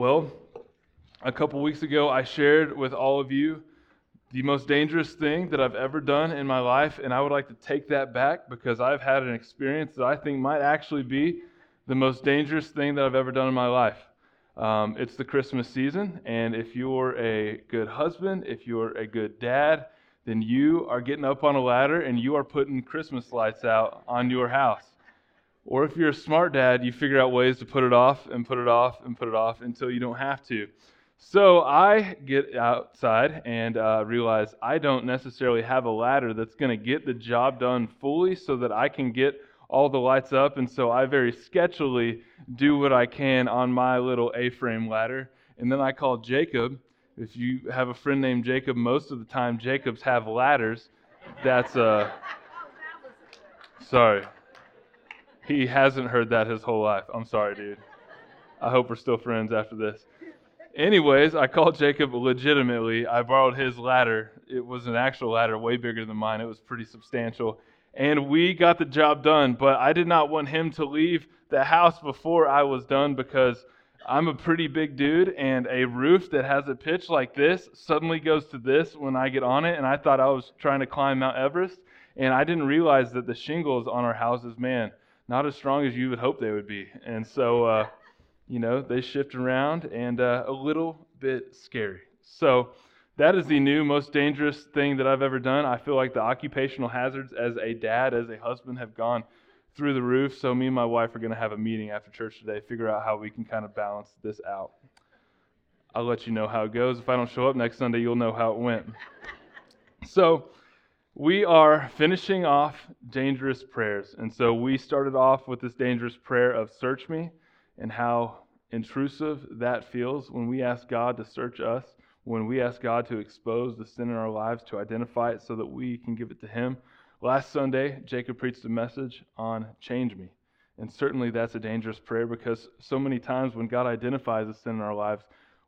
Well, a couple weeks ago, I shared with all of you the most dangerous thing that I've ever done in my life, and I would like to take that back because I've had an experience that I think might actually be the most dangerous thing that I've ever done in my life. Um, it's the Christmas season, and if you're a good husband, if you're a good dad, then you are getting up on a ladder and you are putting Christmas lights out on your house. Or if you're a smart dad, you figure out ways to put it off and put it off and put it off until you don't have to. So I get outside and uh, realize I don't necessarily have a ladder that's going to get the job done fully so that I can get all the lights up. And so I very sketchily do what I can on my little A frame ladder. And then I call Jacob. If you have a friend named Jacob, most of the time Jacobs have ladders. That's uh, sorry. He hasn't heard that his whole life. I'm sorry, dude. I hope we're still friends after this. Anyways, I called Jacob legitimately. I borrowed his ladder. It was an actual ladder, way bigger than mine. It was pretty substantial. And we got the job done, but I did not want him to leave the house before I was done because I'm a pretty big dude, and a roof that has a pitch like this suddenly goes to this when I get on it. And I thought I was trying to climb Mount Everest, and I didn't realize that the shingles on our houses, man, not as strong as you would hope they would be. And so, uh, you know, they shift around and uh, a little bit scary. So, that is the new most dangerous thing that I've ever done. I feel like the occupational hazards as a dad, as a husband, have gone through the roof. So, me and my wife are going to have a meeting after church today, figure out how we can kind of balance this out. I'll let you know how it goes. If I don't show up next Sunday, you'll know how it went. So, we are finishing off dangerous prayers. And so we started off with this dangerous prayer of search me and how intrusive that feels when we ask God to search us, when we ask God to expose the sin in our lives, to identify it so that we can give it to Him. Last Sunday, Jacob preached a message on change me. And certainly that's a dangerous prayer because so many times when God identifies a sin in our lives,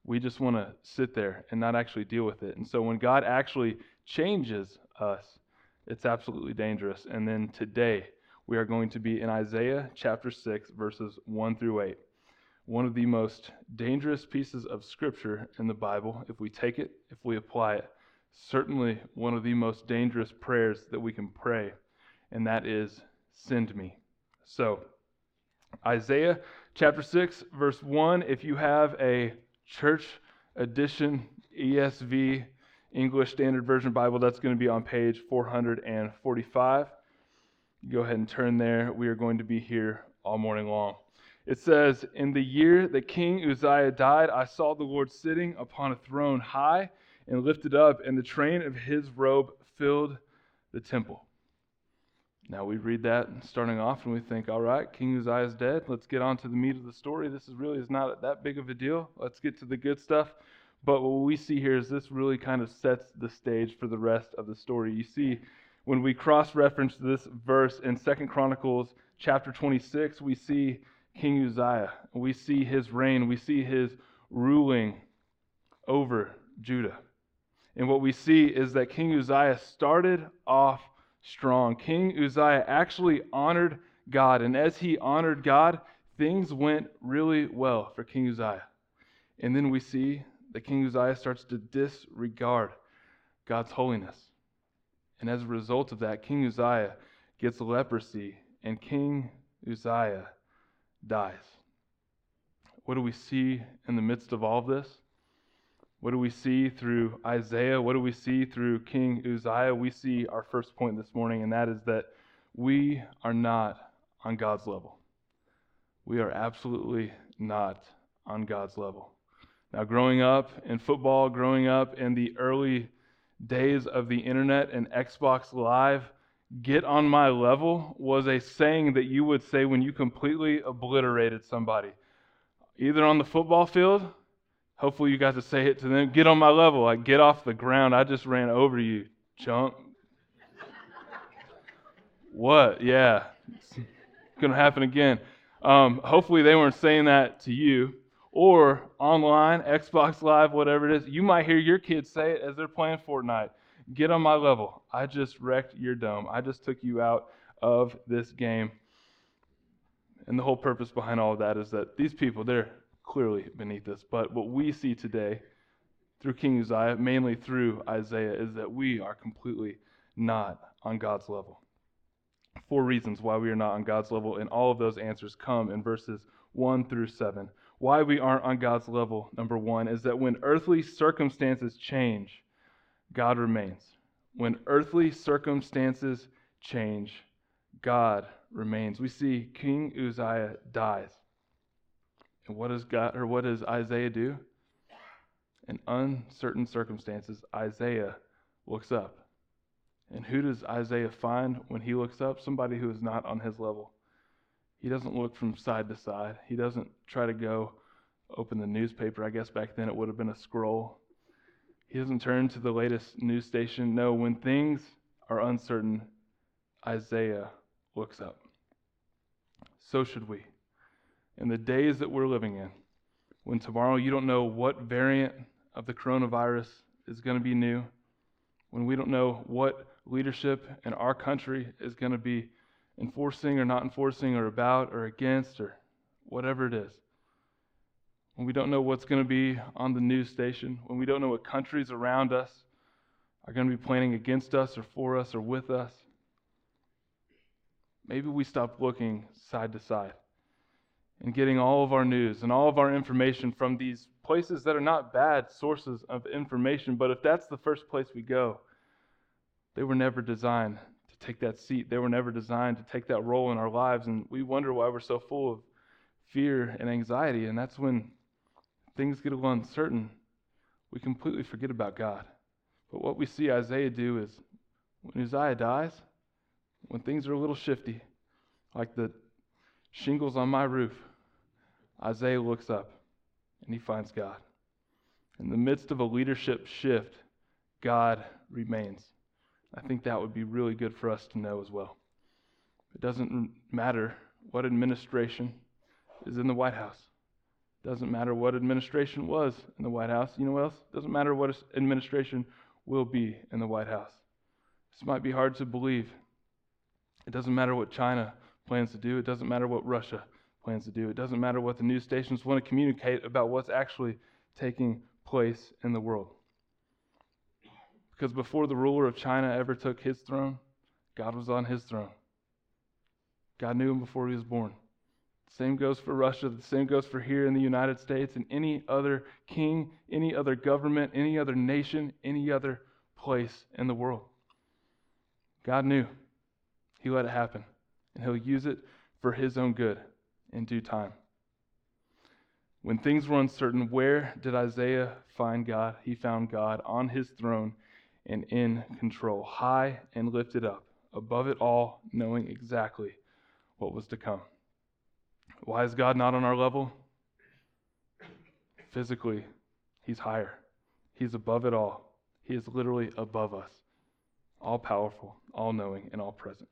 we just want to sit there and not actually deal with it. And so when God actually changes us, it's absolutely dangerous. And then today, we are going to be in Isaiah chapter 6, verses 1 through 8. One of the most dangerous pieces of scripture in the Bible, if we take it, if we apply it. Certainly one of the most dangerous prayers that we can pray, and that is, Send me. So, Isaiah chapter 6, verse 1, if you have a church edition ESV English Standard Version Bible, that's going to be on page 445. Go ahead and turn there. We are going to be here all morning long. It says, In the year that King Uzziah died, I saw the Lord sitting upon a throne high and lifted up, and the train of his robe filled the temple. Now we read that starting off and we think, all right, King Uzziah is dead. Let's get on to the meat of the story. This is really is not that big of a deal. Let's get to the good stuff. But what we see here is this really kind of sets the stage for the rest of the story. You see, when we cross reference this verse in Second Chronicles chapter 26, we see King Uzziah. We see his reign. We see his ruling over Judah. And what we see is that King Uzziah started off strong. King Uzziah actually honored God. And as he honored God, things went really well for King Uzziah. And then we see that King Uzziah starts to disregard God's holiness. And as a result of that, King Uzziah gets leprosy, and King Uzziah dies. What do we see in the midst of all of this? What do we see through Isaiah? What do we see through King Uzziah? We see our first point this morning, and that is that we are not on God's level. We are absolutely not on God's level. Now, growing up in football, growing up in the early days of the internet and Xbox Live, get on my level was a saying that you would say when you completely obliterated somebody. Either on the football field, hopefully you got to say it to them, get on my level, like get off the ground, I just ran over you, chump. what? Yeah. It's to happen again. Um, hopefully they weren't saying that to you or online, Xbox Live, whatever it is, you might hear your kids say it as they're playing Fortnite. Get on my level. I just wrecked your dome. I just took you out of this game. And the whole purpose behind all of that is that these people, they're clearly beneath us. But what we see today through King Uzziah, mainly through Isaiah, is that we are completely not on God's level. Four reasons why we are not on God's level, and all of those answers come in verses 1 through 7. Why we aren't on God's level, number one, is that when earthly circumstances change, God remains. When earthly circumstances change, God remains. We see King Uzziah dies. And what does God or what does Isaiah do? In uncertain circumstances, Isaiah looks up. And who does Isaiah find when he looks up? Somebody who is not on his level. He doesn't look from side to side. He doesn't try to go open the newspaper. I guess back then it would have been a scroll. He doesn't turn to the latest news station. No, when things are uncertain, Isaiah looks up. So should we. In the days that we're living in, when tomorrow you don't know what variant of the coronavirus is going to be new, when we don't know what leadership in our country is going to be enforcing or not enforcing or about or against or whatever it is. When we don't know what's going to be on the news station, when we don't know what countries around us are going to be planning against us or for us or with us, maybe we stop looking side to side and getting all of our news and all of our information from these places that are not bad sources of information, but if that's the first place we go, they were never designed take that seat. They were never designed to take that role in our lives. And we wonder why we're so full of fear and anxiety. And that's when things get a little uncertain. We completely forget about God. But what we see Isaiah do is when Uzziah dies, when things are a little shifty, like the shingles on my roof, Isaiah looks up and he finds God. In the midst of a leadership shift, God remains. I think that would be really good for us to know as well. It doesn't matter what administration is in the White House. It doesn't matter what administration was in the White House. You know what else? It doesn't matter what administration will be in the White House. This might be hard to believe. It doesn't matter what China plans to do. It doesn't matter what Russia plans to do. It doesn't matter what the news stations want to communicate about what's actually taking place in the world. Because before the ruler of China ever took his throne, God was on his throne. God knew him before he was born. The same goes for Russia. The same goes for here in the United States and any other king, any other government, any other nation, any other place in the world. God knew. He let it happen. And he'll use it for his own good in due time. When things were uncertain, where did Isaiah find God? He found God on his throne and in control, high and lifted up, above it all, knowing exactly what was to come. Why is God not on our level? Physically, He's higher, He's above it all. He is literally above us, all powerful, all knowing, and all present.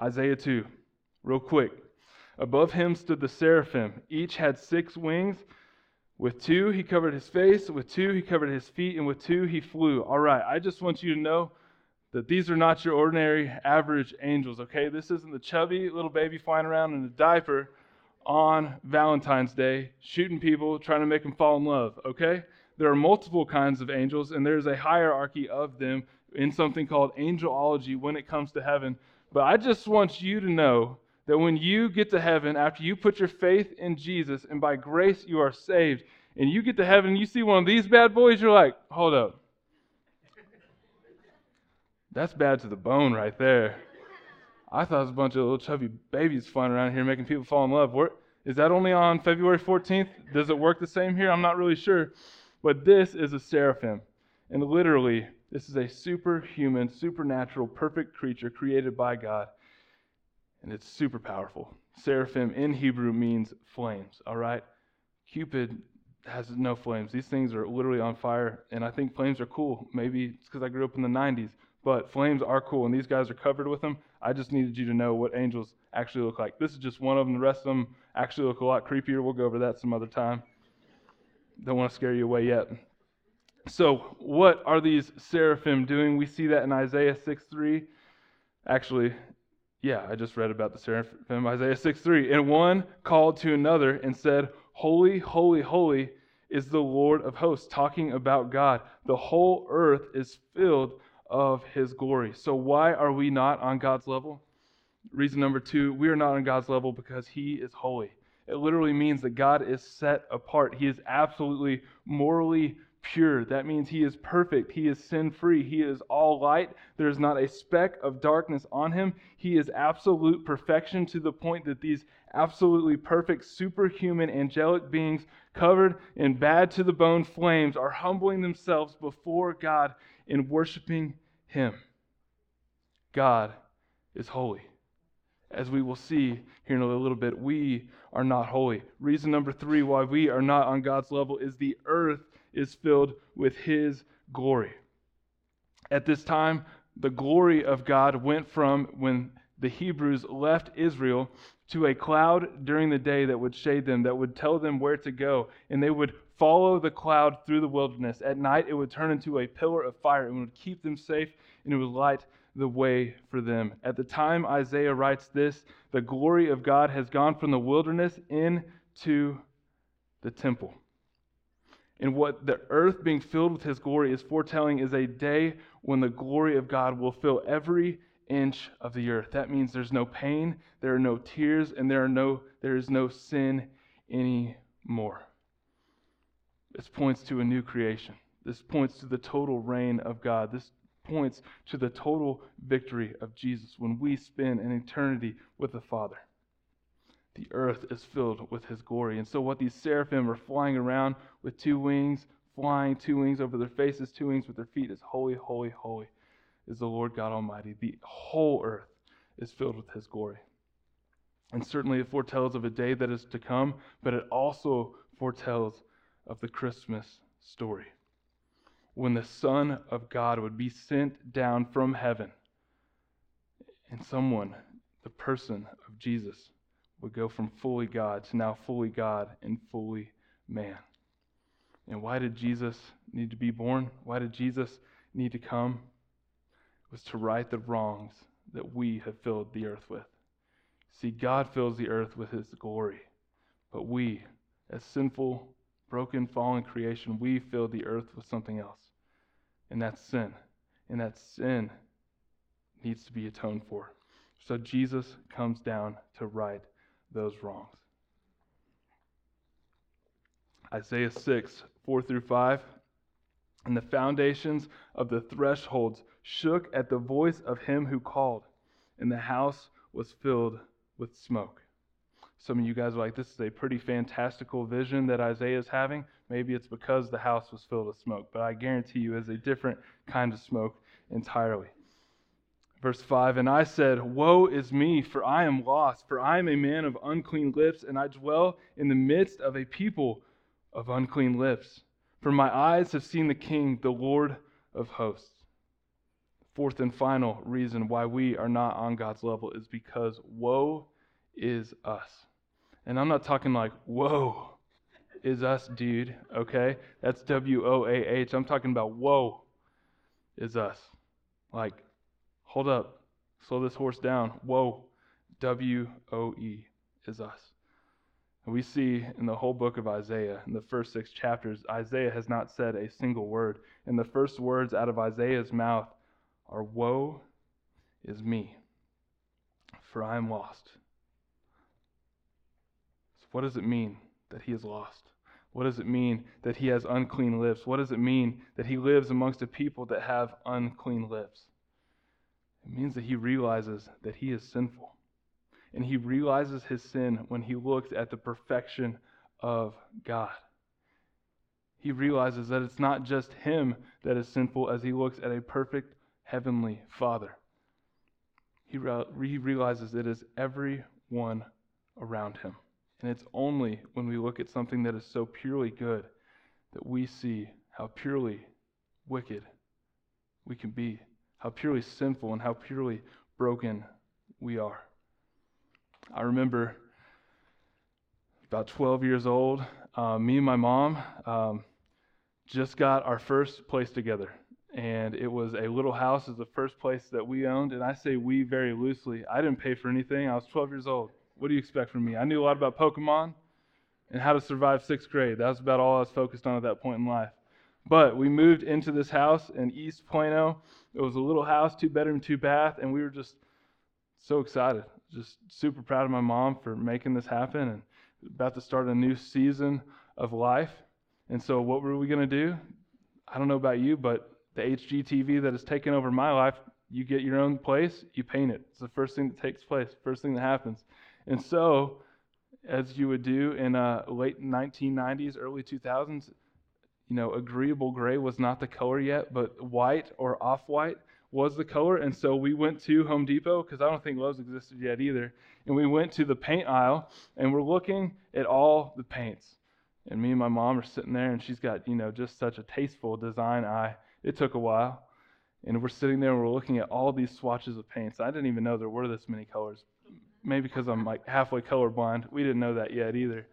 Isaiah 2, real quick. Above him stood the seraphim. Each had six wings. With two, he covered his face. With two, he covered his feet. And with two, he flew. All right, I just want you to know that these are not your ordinary average angels, okay? This isn't the chubby little baby flying around in a diaper on Valentine's Day shooting people, trying to make them fall in love, okay? There are multiple kinds of angels, and there's a hierarchy of them in something called angelology when it comes to heaven. But I just want you to know that when you get to heaven, after you put your faith in Jesus and by grace you are saved, and you get to heaven and you see one of these bad boys, you're like, hold up. That's bad to the bone right there. I thought it was a bunch of little chubby babies flying around here making people fall in love. Where, is that only on February 14th? Does it work the same here? I'm not really sure. But this is a seraphim. And literally, this is a superhuman, supernatural, perfect creature created by God and it's super powerful. Seraphim in Hebrew means flames, all right? Cupid has no flames. These things are literally on fire, and I think flames are cool. Maybe it's because I grew up in the 90s, but flames are cool, and these guys are covered with them. I just needed you to know what angels actually look like. This is just one of them. The rest of them actually look a lot creepier. We'll go over that some other time. Don't want to scare you away yet. So, what are these seraphim doing? We see that in Isaiah 6 3. Actually, yeah, I just read about the seraphim, Isaiah 6 3. And one called to another and said, Holy, holy, holy is the Lord of hosts, talking about God. The whole earth is filled of his glory. So, why are we not on God's level? Reason number two, we are not on God's level because he is holy. It literally means that God is set apart. He is absolutely morally pure. That means he is perfect. He is sin free. He is all light. There is not a speck of darkness on him. He is absolute perfection to the point that these absolutely perfect, superhuman, angelic beings covered in bad to the bone flames are humbling themselves before God in worshiping him. God is holy. As we will see here in a little bit, we are not holy. Reason number three why we are not on God's level is the earth is filled with His glory. At this time, the glory of God went from when the Hebrews left Israel to a cloud during the day that would shade them, that would tell them where to go, and they would follow the cloud through the wilderness. At night, it would turn into a pillar of fire and would keep them safe, and it would light the way for them. At the time Isaiah writes this, the glory of God has gone from the wilderness into the temple. And what the earth being filled with his glory is foretelling is a day when the glory of God will fill every inch of the earth. That means there's no pain, there are no tears, and there are no there is no sin anymore. This points to a new creation. This points to the total reign of God. This points to the total victory of Jesus when we spend an eternity with the Father. The earth is filled with his glory. And so, what these seraphim are flying around with two wings, flying two wings over their faces, two wings with their feet, is holy, holy, holy is the Lord God Almighty. The whole earth is filled with his glory. And certainly it foretells of a day that is to come, but it also foretells of the Christmas story when the Son of God would be sent down from heaven, and someone, the person of Jesus, would go from fully God to now fully God and fully man. And why did Jesus need to be born? Why did Jesus need to come? It was to right the wrongs that we have filled the earth with. See, God fills the earth with his glory, but we, as sinful, broken, fallen creation, we fill the earth with something else and that's sin. And that sin needs to be atoned for. So Jesus comes down to right those wrongs. Isaiah 6, 4 through 5. And the foundations of the thresholds shook at the voice of him who called, and the house was filled with smoke. Some of you guys are like, this is a pretty fantastical vision that Isaiah is having. Maybe it's because the house was filled with smoke, but I guarantee you it's a different kind of smoke entirely. Verse 5 And I said, Woe is me, for I am lost, for I am a man of unclean lips, and I dwell in the midst of a people of unclean lips. For my eyes have seen the King, the Lord of hosts. Fourth and final reason why we are not on God's level is because woe is us. And I'm not talking like, whoa, is us, dude, okay? That's W O A H. I'm talking about whoa is us. Like, hold up, slow this horse down. Whoa, W O E is us. And we see in the whole book of Isaiah, in the first six chapters, Isaiah has not said a single word. And the first words out of Isaiah's mouth are, Woe is me, for I am lost. So, what does it mean that he is lost? What does it mean that he has unclean lips? What does it mean that he lives amongst a people that have unclean lips? It means that he realizes that he is sinful. And he realizes his sin when he looks at the perfection of God. He realizes that it's not just him that is sinful as he looks at a perfect heavenly Father. He, re- he realizes it is everyone around him. And it's only when we look at something that is so purely good that we see how purely wicked we can be, how purely sinful and how purely broken we are. I remember about 12 years old, uh, me and my mom um, just got our first place together. And it was a little house, is the first place that we owned. And I say we very loosely. I didn't pay for anything. I was 12 years old. What do you expect from me? I knew a lot about Pokemon, and how to survive sixth grade. That was about all I was focused on at that point in life. But we moved into this house in East Plano. It was a little house, two bedroom, two bath, and we were just so excited. Just super proud of my mom for making this happen and about to start a new season of life. And so, what were we going to do? I don't know about you, but the HGTV that has taken over my life, you get your own place, you paint it. It's the first thing that takes place, first thing that happens. And so, as you would do in uh, late 1990s, early 2000s, you know, agreeable gray was not the color yet, but white or off white was the color. And so we went to Home Depot because I don't think Lowe's existed yet either. And we went to the paint aisle and we're looking at all the paints. And me and my mom are sitting there and she's got, you know, just such a tasteful design eye. It took a while. And we're sitting there and we're looking at all these swatches of paints. I didn't even know there were this many colors. Maybe because I'm like halfway colorblind. We didn't know that yet either.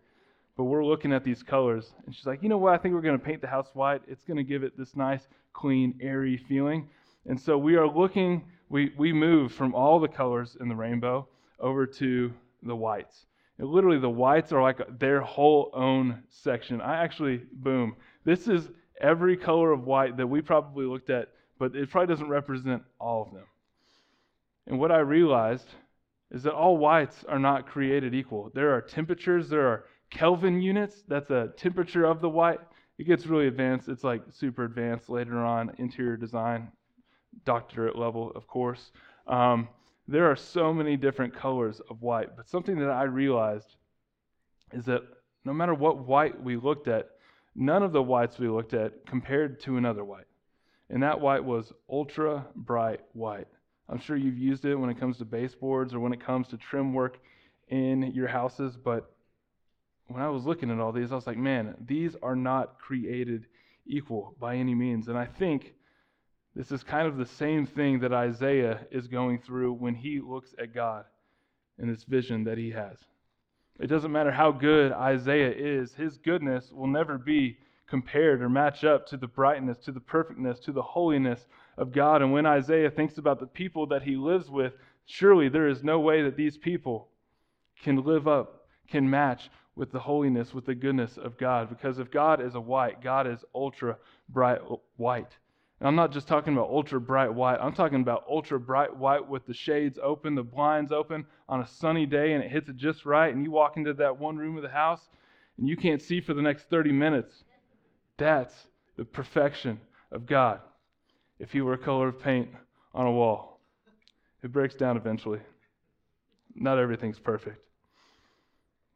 But we're looking at these colors, and she's like, you know what? I think we're going to paint the house white. It's going to give it this nice, clean, airy feeling. And so we are looking, we, we move from all the colors in the rainbow over to the whites. And literally, the whites are like their whole own section. I actually, boom, this is every color of white that we probably looked at, but it probably doesn't represent all of them. And what I realized is that all whites are not created equal. There are temperatures, there are Kelvin units. That's a temperature of the white. It gets really advanced. It's like super advanced later on, interior design, doctorate level, of course. Um, there are so many different colors of white. But something that I realized is that no matter what white we looked at, none of the whites we looked at compared to another white. And that white was ultra bright white. I'm sure you've used it when it comes to baseboards or when it comes to trim work in your houses, but when I was looking at all these, I was like, man, these are not created equal by any means. And I think this is kind of the same thing that Isaiah is going through when he looks at God and this vision that he has. It doesn't matter how good Isaiah is, his goodness will never be compared or match up to the brightness, to the perfectness, to the holiness of God. And when Isaiah thinks about the people that he lives with, surely there is no way that these people can live up, can match with the holiness, with the goodness of God. Because if God is a white, God is ultra bright white. And I'm not just talking about ultra bright white, I'm talking about ultra bright white with the shades open, the blinds open on a sunny day, and it hits it just right. And you walk into that one room of the house and you can't see for the next 30 minutes. That's the perfection of God. If He were a color of paint on a wall, it breaks down eventually. Not everything's perfect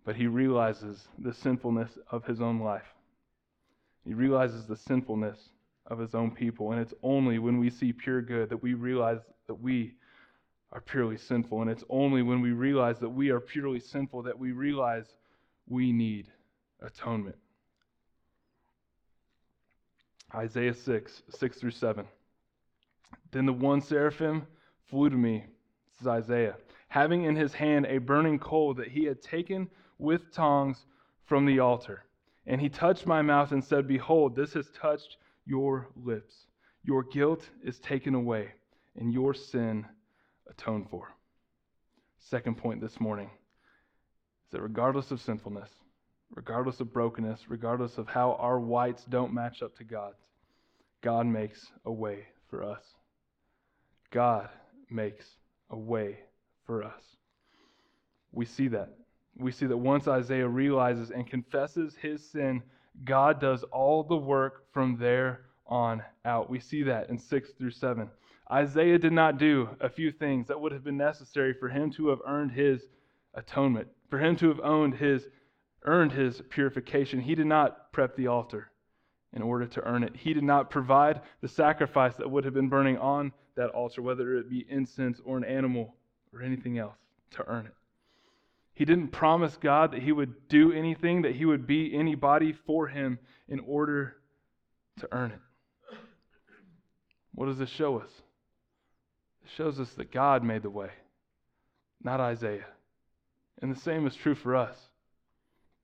but he realizes the sinfulness of his own life. He realizes the sinfulness of his own people. And it's only when we see pure good that we realize that we are purely sinful. And it's only when we realize that we are purely sinful that we realize we need atonement. Isaiah 6, 6 through 7. Then the one seraphim flew to me, this is Isaiah, having in his hand a burning coal that he had taken with tongs from the altar. And he touched my mouth and said, Behold, this has touched your lips. Your guilt is taken away, and your sin atoned for. Second point this morning is that regardless of sinfulness, regardless of brokenness, regardless of how our whites don't match up to God's, God makes a way for us. God makes a way for us. We see that we see that once Isaiah realizes and confesses his sin, God does all the work from there on out. We see that in 6 through 7. Isaiah did not do a few things that would have been necessary for him to have earned his atonement, for him to have owned his, earned his purification. He did not prep the altar in order to earn it. He did not provide the sacrifice that would have been burning on that altar, whether it be incense or an animal or anything else, to earn it. He didn't promise God that he would do anything, that he would be anybody for him in order to earn it. What does this show us? It shows us that God made the way, not Isaiah. And the same is true for us.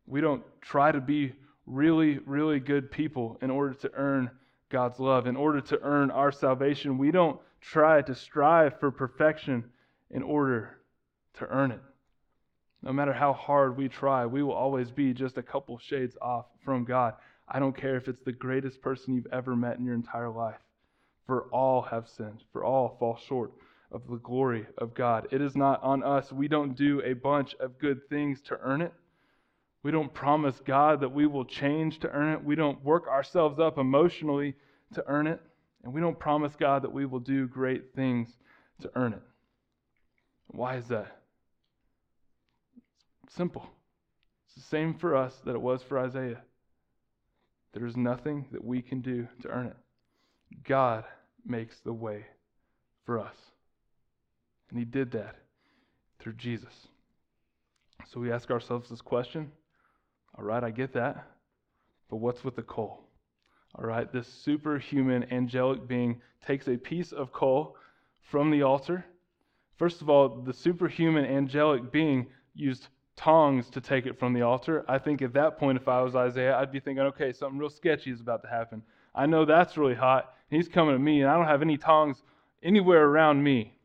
We don't try to be really, really good people in order to earn God's love, in order to earn our salvation. We don't try to strive for perfection in order to earn it. No matter how hard we try, we will always be just a couple shades off from God. I don't care if it's the greatest person you've ever met in your entire life. For all have sinned, for all fall short of the glory of God. It is not on us. We don't do a bunch of good things to earn it. We don't promise God that we will change to earn it. We don't work ourselves up emotionally to earn it. And we don't promise God that we will do great things to earn it. Why is that? Simple. It's the same for us that it was for Isaiah. There is nothing that we can do to earn it. God makes the way for us. And He did that through Jesus. So we ask ourselves this question all right, I get that. But what's with the coal? All right, this superhuman angelic being takes a piece of coal from the altar. First of all, the superhuman angelic being used tongs to take it from the altar. I think at that point, if I was Isaiah, I'd be thinking, okay, something real sketchy is about to happen. I know that's really hot. and He's coming to me, and I don't have any tongs anywhere around me.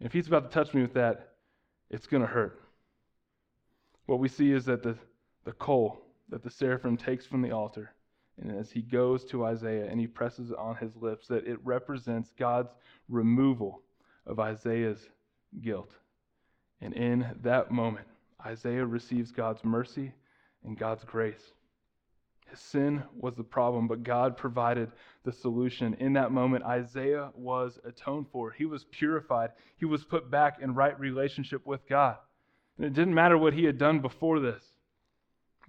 If he's about to touch me with that, it's going to hurt. What we see is that the, the coal that the seraphim takes from the altar, and as he goes to Isaiah and he presses it on his lips, that it represents God's removal of Isaiah's guilt. And in that moment, Isaiah receives God's mercy and God's grace. His sin was the problem, but God provided the solution. In that moment, Isaiah was atoned for. He was purified. He was put back in right relationship with God. And it didn't matter what he had done before this,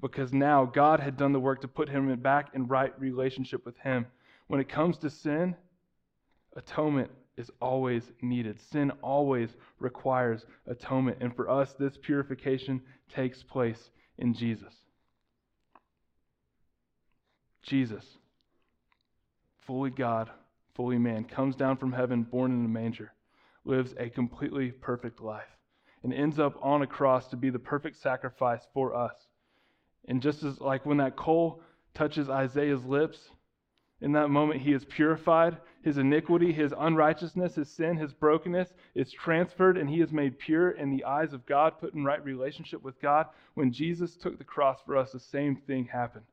because now God had done the work to put him back in right relationship with him. When it comes to sin, atonement is always needed. Sin always requires atonement. And for us, this purification takes place in Jesus. Jesus, fully God, fully man, comes down from heaven, born in a manger, lives a completely perfect life, and ends up on a cross to be the perfect sacrifice for us. And just as like when that coal touches Isaiah's lips, in that moment, he is purified. His iniquity, his unrighteousness, his sin, his brokenness is transferred, and he is made pure in the eyes of God, put in right relationship with God. When Jesus took the cross for us, the same thing happened.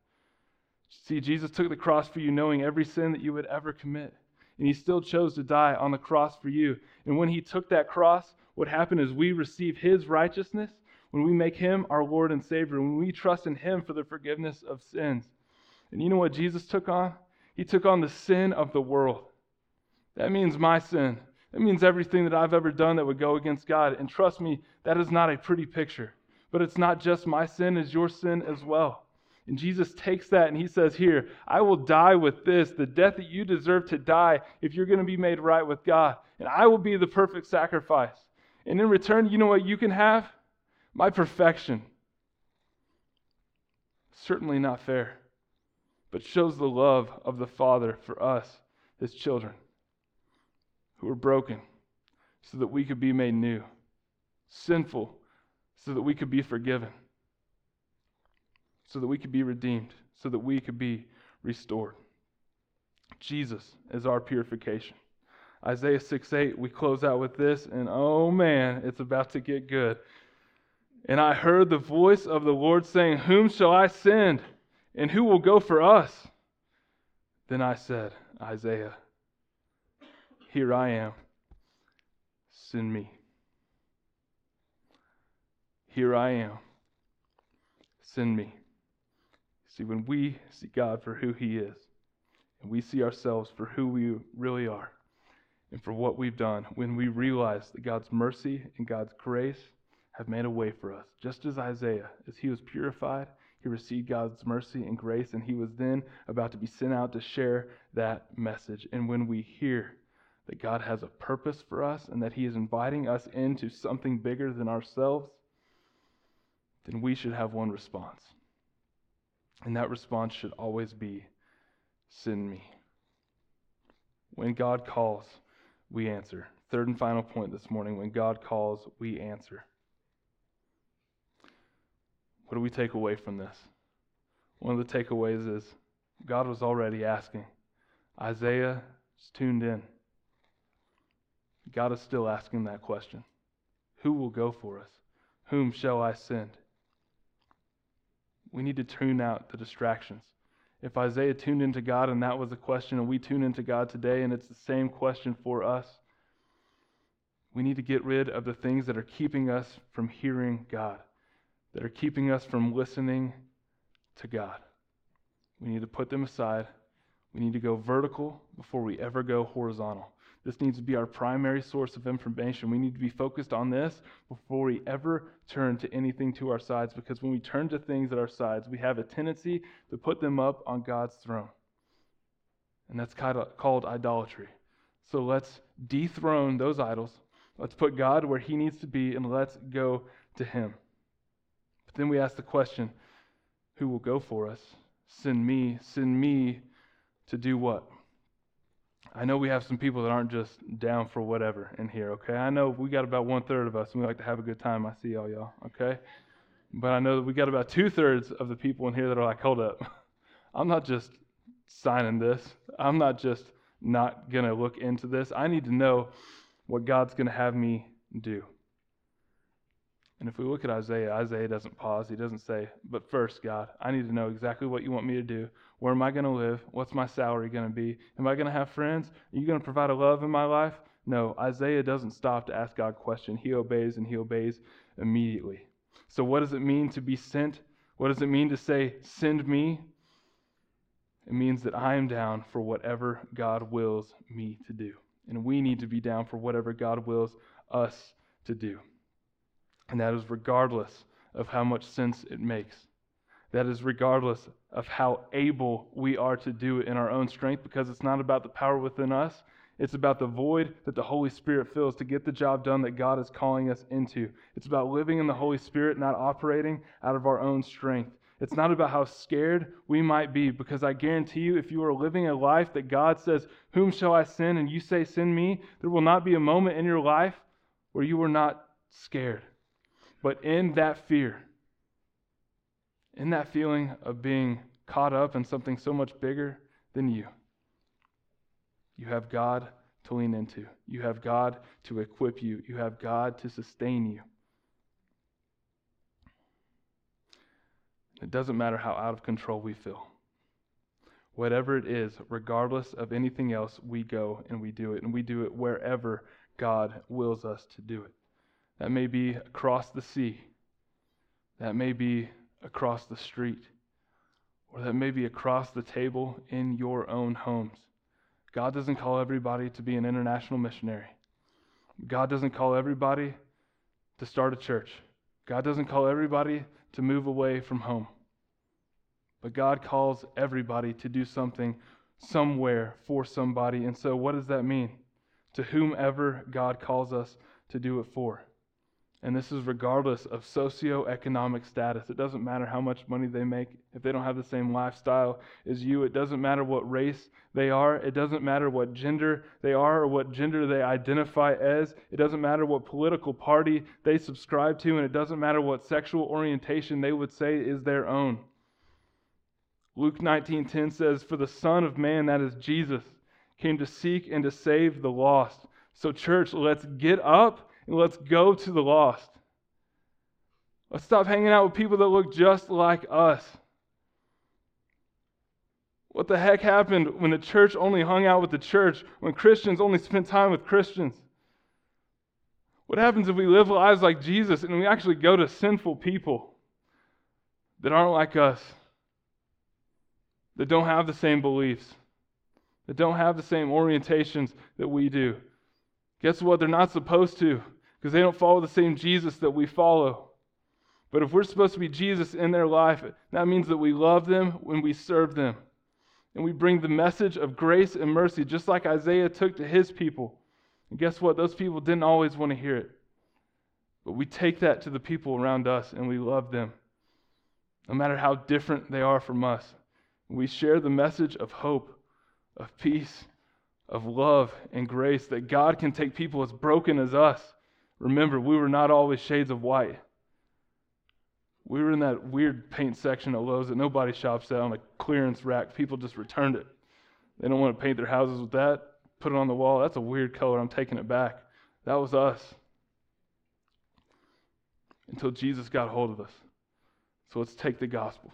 See, Jesus took the cross for you, knowing every sin that you would ever commit. And he still chose to die on the cross for you. And when he took that cross, what happened is we receive his righteousness when we make him our Lord and Savior, when we trust in him for the forgiveness of sins. And you know what Jesus took on? He took on the sin of the world. That means my sin. That means everything that I've ever done that would go against God. And trust me, that is not a pretty picture. But it's not just my sin, it's your sin as well. And Jesus takes that and he says, Here, I will die with this, the death that you deserve to die if you're going to be made right with God. And I will be the perfect sacrifice. And in return, you know what you can have? My perfection. Certainly not fair, but shows the love of the Father for us, his children, who are broken, so that we could be made new, sinful, so that we could be forgiven so that we could be redeemed, so that we could be restored. Jesus is our purification. Isaiah 6 8, we close out with this, and oh man, it's about to get good. And I heard the voice of the Lord saying, Whom shall I send? And who will go for us? Then I said, Isaiah, here I am. Send me. Here I am. Send me. See, when we see God for who He is, and we see ourselves for who we really are, and for what we've done, when we realize that God's mercy and God's grace have made a way for us, just as Isaiah, as he was purified, he received God's mercy and grace, and he was then about to be sent out to share that message. And when we hear that God has a purpose for us and that he is inviting us into something bigger than ourselves, then we should have one response and that response should always be send me. When God calls, we answer. Third and final point this morning when God calls, we answer. What do we take away from this? One of the takeaways is God was already asking. Isaiah is tuned in. God is still asking that question Who will go for us? whom shall I send? We need to tune out the distractions. If Isaiah tuned into God and that was the question, and we tune into God today and it's the same question for us, we need to get rid of the things that are keeping us from hearing God, that are keeping us from listening to God. We need to put them aside. We need to go vertical before we ever go horizontal. This needs to be our primary source of information. We need to be focused on this before we ever turn to anything to our sides, because when we turn to things at our sides, we have a tendency to put them up on God's throne. And that's called idolatry. So let's dethrone those idols. Let's put God where he needs to be, and let's go to him. But then we ask the question who will go for us? Send me, send me to do what? I know we have some people that aren't just down for whatever in here, okay? I know we got about one third of us and we like to have a good time. I see all y'all, okay? But I know that we got about two thirds of the people in here that are like, hold up. I'm not just signing this. I'm not just not going to look into this. I need to know what God's going to have me do. And if we look at Isaiah, Isaiah doesn't pause. He doesn't say, But first, God, I need to know exactly what you want me to do. Where am I going to live? What's my salary going to be? Am I going to have friends? Are you going to provide a love in my life? No, Isaiah doesn't stop to ask God a question. He obeys and he obeys immediately. So, what does it mean to be sent? What does it mean to say, Send me? It means that I am down for whatever God wills me to do. And we need to be down for whatever God wills us to do. And that is regardless of how much sense it makes. That is regardless of how able we are to do it in our own strength, because it's not about the power within us. It's about the void that the Holy Spirit fills to get the job done that God is calling us into. It's about living in the Holy Spirit, not operating out of our own strength. It's not about how scared we might be, because I guarantee you, if you are living a life that God says, Whom shall I send? and you say, Send me, there will not be a moment in your life where you are not scared. But in that fear, in that feeling of being caught up in something so much bigger than you, you have God to lean into. You have God to equip you. You have God to sustain you. It doesn't matter how out of control we feel. Whatever it is, regardless of anything else, we go and we do it. And we do it wherever God wills us to do it. That may be across the sea. That may be across the street. Or that may be across the table in your own homes. God doesn't call everybody to be an international missionary. God doesn't call everybody to start a church. God doesn't call everybody to move away from home. But God calls everybody to do something somewhere for somebody. And so, what does that mean? To whomever God calls us to do it for. And this is regardless of socioeconomic status. It doesn't matter how much money they make if they don't have the same lifestyle as you. It doesn't matter what race they are. It doesn't matter what gender they are or what gender they identify as. It doesn't matter what political party they subscribe to. And it doesn't matter what sexual orientation they would say is their own. Luke 19:10 says, "For the Son of Man, that is Jesus, came to seek and to save the lost." So church, let's get up and let's go to the lost. Let's stop hanging out with people that look just like us. What the heck happened when the church only hung out with the church, when Christians only spent time with Christians? What happens if we live lives like Jesus and we actually go to sinful people that aren't like us, that don't have the same beliefs, that don't have the same orientations that we do? Guess what? They're not supposed to because they don't follow the same Jesus that we follow. But if we're supposed to be Jesus in their life, that means that we love them when we serve them. And we bring the message of grace and mercy, just like Isaiah took to his people. And guess what? Those people didn't always want to hear it. But we take that to the people around us and we love them, no matter how different they are from us. We share the message of hope, of peace, of love and grace that God can take people as broken as us Remember, we were not always shades of white. We were in that weird paint section at Lowe's that nobody shops at on a clearance rack. People just returned it. They don't want to paint their houses with that. Put it on the wall. That's a weird color. I'm taking it back. That was us. until Jesus got hold of us. So let's take the gospel.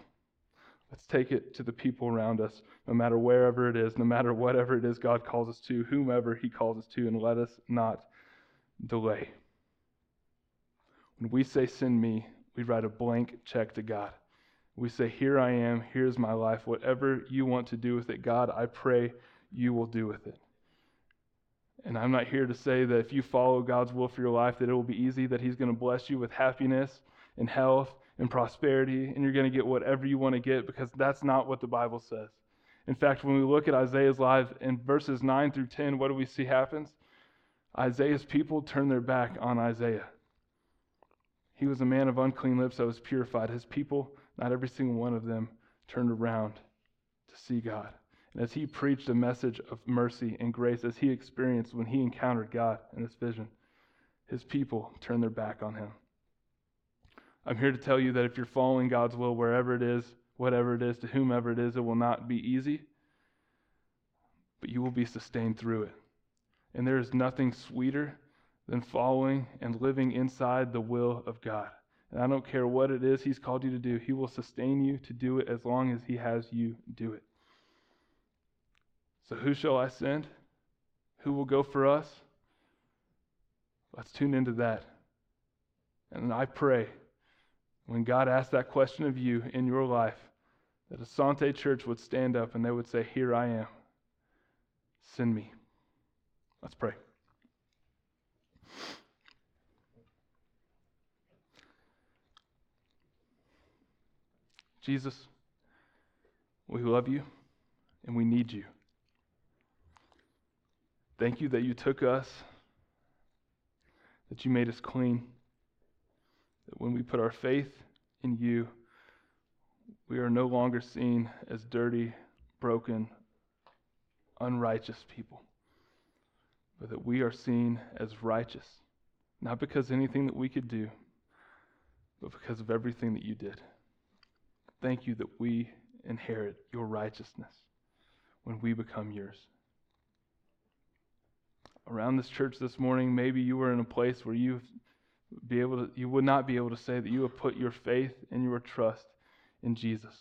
Let's take it to the people around us, no matter wherever it is, no matter whatever it is God calls us to, whomever He calls us to, and let us not delay. When we say, Send me, we write a blank check to God. We say, Here I am, here's my life. Whatever you want to do with it, God, I pray you will do with it. And I'm not here to say that if you follow God's will for your life, that it will be easy, that He's going to bless you with happiness and health and prosperity, and you're going to get whatever you want to get, because that's not what the Bible says. In fact, when we look at Isaiah's life in verses 9 through 10, what do we see happens? Isaiah's people turn their back on Isaiah. He was a man of unclean lips that was purified. His people, not every single one of them, turned around to see God. And as he preached a message of mercy and grace, as he experienced when he encountered God in this vision, his people turned their back on him. I'm here to tell you that if you're following God's will, wherever it is, whatever it is, to whomever it is, it will not be easy, but you will be sustained through it. And there is nothing sweeter than following and living inside the will of God. And I don't care what it is He's called you to do, He will sustain you to do it as long as He has you do it. So, who shall I send? Who will go for us? Let's tune into that. And I pray when God asks that question of you in your life, that Asante Church would stand up and they would say, Here I am. Send me. Let's pray. Jesus, we love you and we need you. Thank you that you took us, that you made us clean that when we put our faith in you, we are no longer seen as dirty, broken, unrighteous people, but that we are seen as righteous, not because anything that we could do, but because of everything that you did. Thank you that we inherit your righteousness when we become yours. Around this church this morning, maybe you were in a place where you've be able to, you would not be able to say that you have put your faith and your trust in Jesus.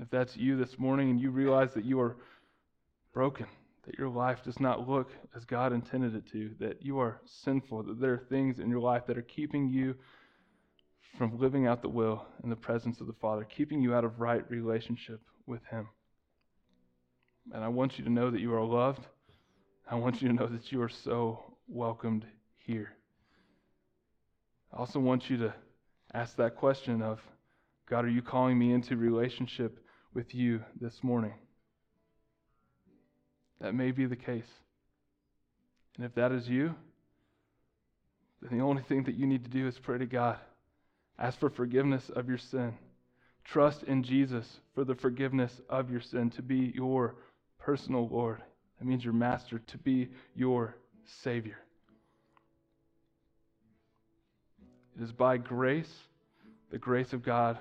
If that's you this morning and you realize that you are broken, that your life does not look as God intended it to, that you are sinful, that there are things in your life that are keeping you from living out the will in the presence of the Father, keeping you out of right relationship with Him. And I want you to know that you are loved. I want you to know that you are so welcomed here. I also want you to ask that question of God, are you calling me into relationship with you this morning? That may be the case. And if that is you, then the only thing that you need to do is pray to God. Ask for forgiveness of your sin. Trust in Jesus for the forgiveness of your sin, to be your personal Lord. That means your master, to be your Savior. It is by grace, the grace of God,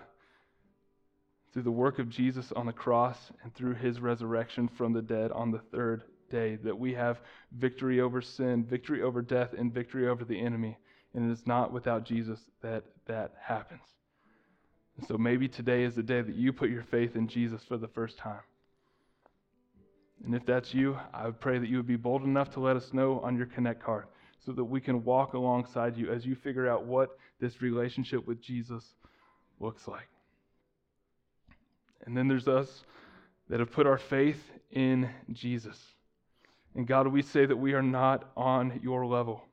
through the work of Jesus on the cross and through his resurrection from the dead on the third day, that we have victory over sin, victory over death, and victory over the enemy. And it is not without Jesus that that happens. And so maybe today is the day that you put your faith in Jesus for the first time. And if that's you, I would pray that you would be bold enough to let us know on your Connect card so that we can walk alongside you as you figure out what this relationship with Jesus looks like. And then there's us that have put our faith in Jesus. And God, we say that we are not on your level.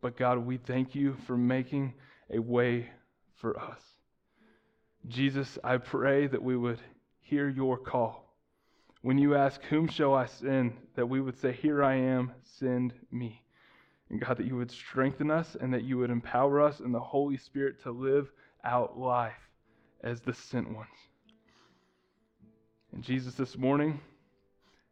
But God, we thank you for making a way for us. Jesus, I pray that we would hear your call. When you ask, Whom shall I send? that we would say, Here I am, send me. And God, that you would strengthen us and that you would empower us in the Holy Spirit to live out life as the sent ones. And Jesus, this morning,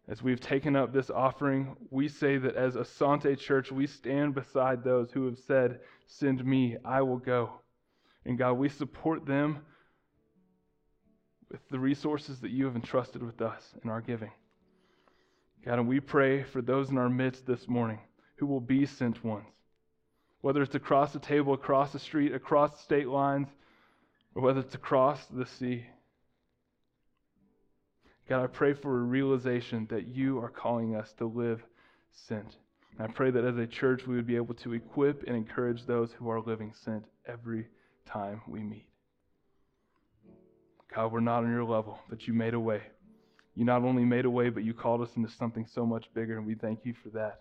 as we've taken up this offering, we say that as Asante Church, we stand beside those who have said, Send me, I will go. And God, we support them with the resources that you have entrusted with us in our giving. God, and we pray for those in our midst this morning who will be sent once. whether it's across the table, across the street, across state lines, or whether it's across the sea. God, I pray for a realization that you are calling us to live sent. And I pray that as a church we would be able to equip and encourage those who are living sent every time we meet. God, we're not on your level, but you made a way. You not only made a way, but you called us into something so much bigger, and we thank you for that.